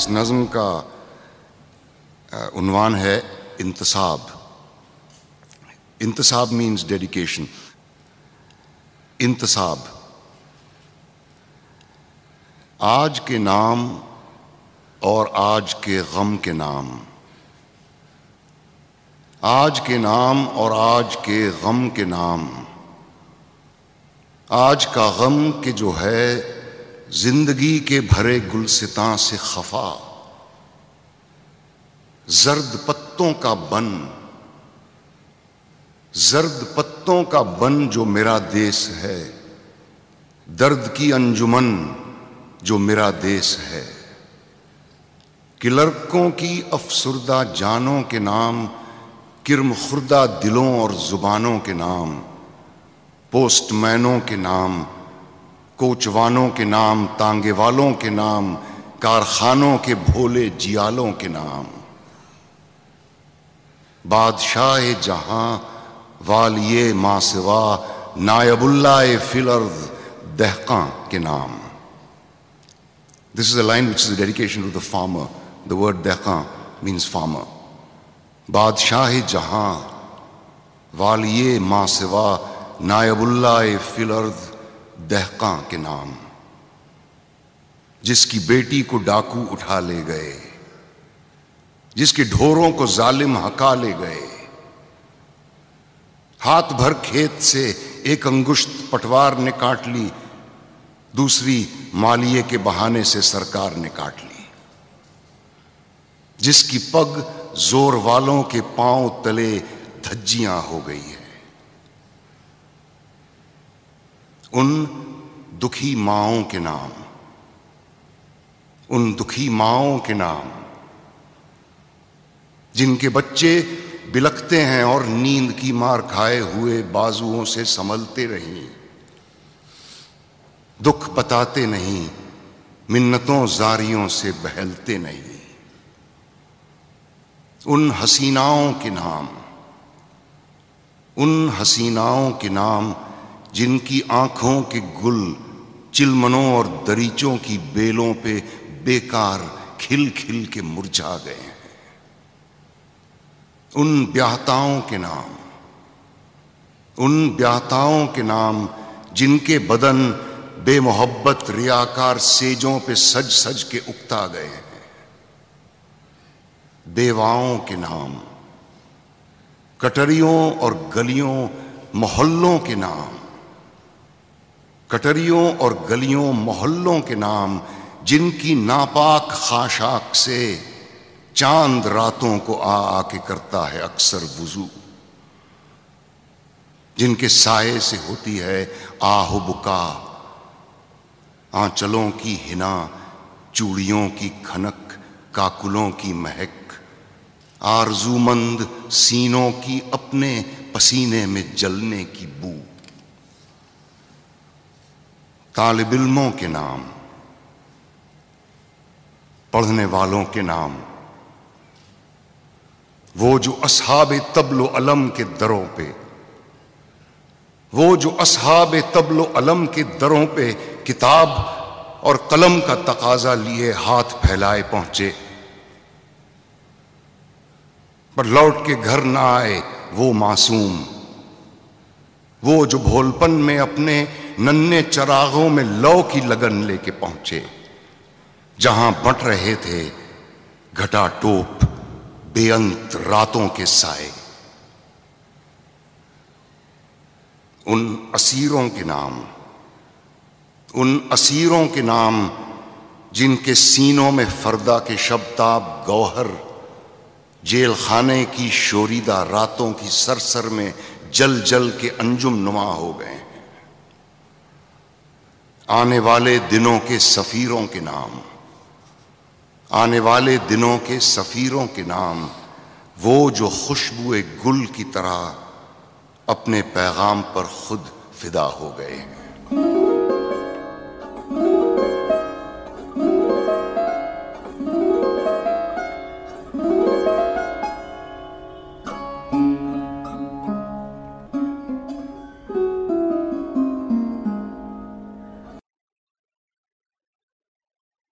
इस नज़म का उनवान है इंतसाब। इंतसाब मीन्स डेडिकेशन इंतसाब। आज के नाम और आज के गम के नाम। आज के नाम और आज के गम के नाम। आज का गम के जो है ज़िंदगी के भरे गुलसिता से खफा, जर्द पत्तों का बन, जर्द पत्तों का बन जो मेरा देश है, दर्द की अंजुमन जो मेरा देश है। कि लड़कों की अफसुरदा जानों के नाम किरम खुर्दा दिलों और जुबानों के नाम, पोस्टमैनों के नाम कोचवानों के नाम तांगे वालों के नाम, कारखानों के भोले जियालों के नाम। बादशाह जहाँ, वालिये मासवा नायबुल्ला फिलर्द दहका के नाम। This is a line which is dedication to the farmer the word दहका means farmer बादशाह जहाँ, वालिये मासवा नायबुल्ला फिलर्द दहका के नाम, जिसकी बेटी को डाकू उठा ले गए, जिसके ढोरों को जालिम हका ले गए। हाथ भर खेत से एक अंगुश्त पटवार ने काट ली, दूसरी मालिये के बहाने से सरकार ने काट ली, जिसकी पग ज़ोर वालों के पाँव तले धज्जियाँ हो गई है। उन दुखी माओं के नाम, उन दुखी माओं के नाम, जिनके बच्चे बिलखते हैं और नींद की मार खाए हुए बाजुओं से संभलते रही। दुख बताते नहीं, मिन्नतों जारियों से बहलते नहीं। उन हसीनाओं के नाम, उन हसीनाओं के नाम जिनकी आँखों के गुल चिलमनों और दरीचों की बेलों पे बेकार खिल खिल के मुरझा गए हैं। उन ब्याहताओं के नाम, उन ब्याहताओं के नाम जिनके बदन बेमोहब्बत रियाकार सेजों पे सज सज के उगता गए हैं। बेवाओं के नाम, कटरियों और गलियों, मोहल्लों के नाम कटरियों और गलियों, मोहल्लों के नाम, जिनकी नापाक खाशाक से चाँद रातों को आ आके करता है अक्सर वज़ू। जिनके साय से होती है आह बुका आंचलों की हिना, चूड़ियों की खनक, काकुलों की महक, आरजूमंद सीनों की अपने पसीने में जलने की बू। तालब इल्मों के नाम, पढ़ने वालों के नाम, वो जो असहाब तबलो अलम के दरों पे, वो जो असहाब तबलो अलम के दरों पे किताब और कलम का तकाजा लिए हाथ फैलाए पहुँचे। पर लौट के घर ना आए वो मासूम, वो जो भोलपन में अपने नन्हे चरागों में लौ की लगन लेके पहुँचे। जहाँ बट रहे थे, घटा टोप, बेअंत रातों के साए। उन असीरों के नाम, उन असीरों के नाम, जिनके सीनों में फरदा के शब्दाब गौहर जेल खाने की शोरीदा रातों की सरसर में जल जल के अंजुम नुमा हो गए। आने वाले दिनों के सफीरों के नाम, आने वाले दिनों के सफीरों के नाम, वो जो खुशबुए गुल की तरह अपने पैगाम पर खुद फिदा हो गए हैं।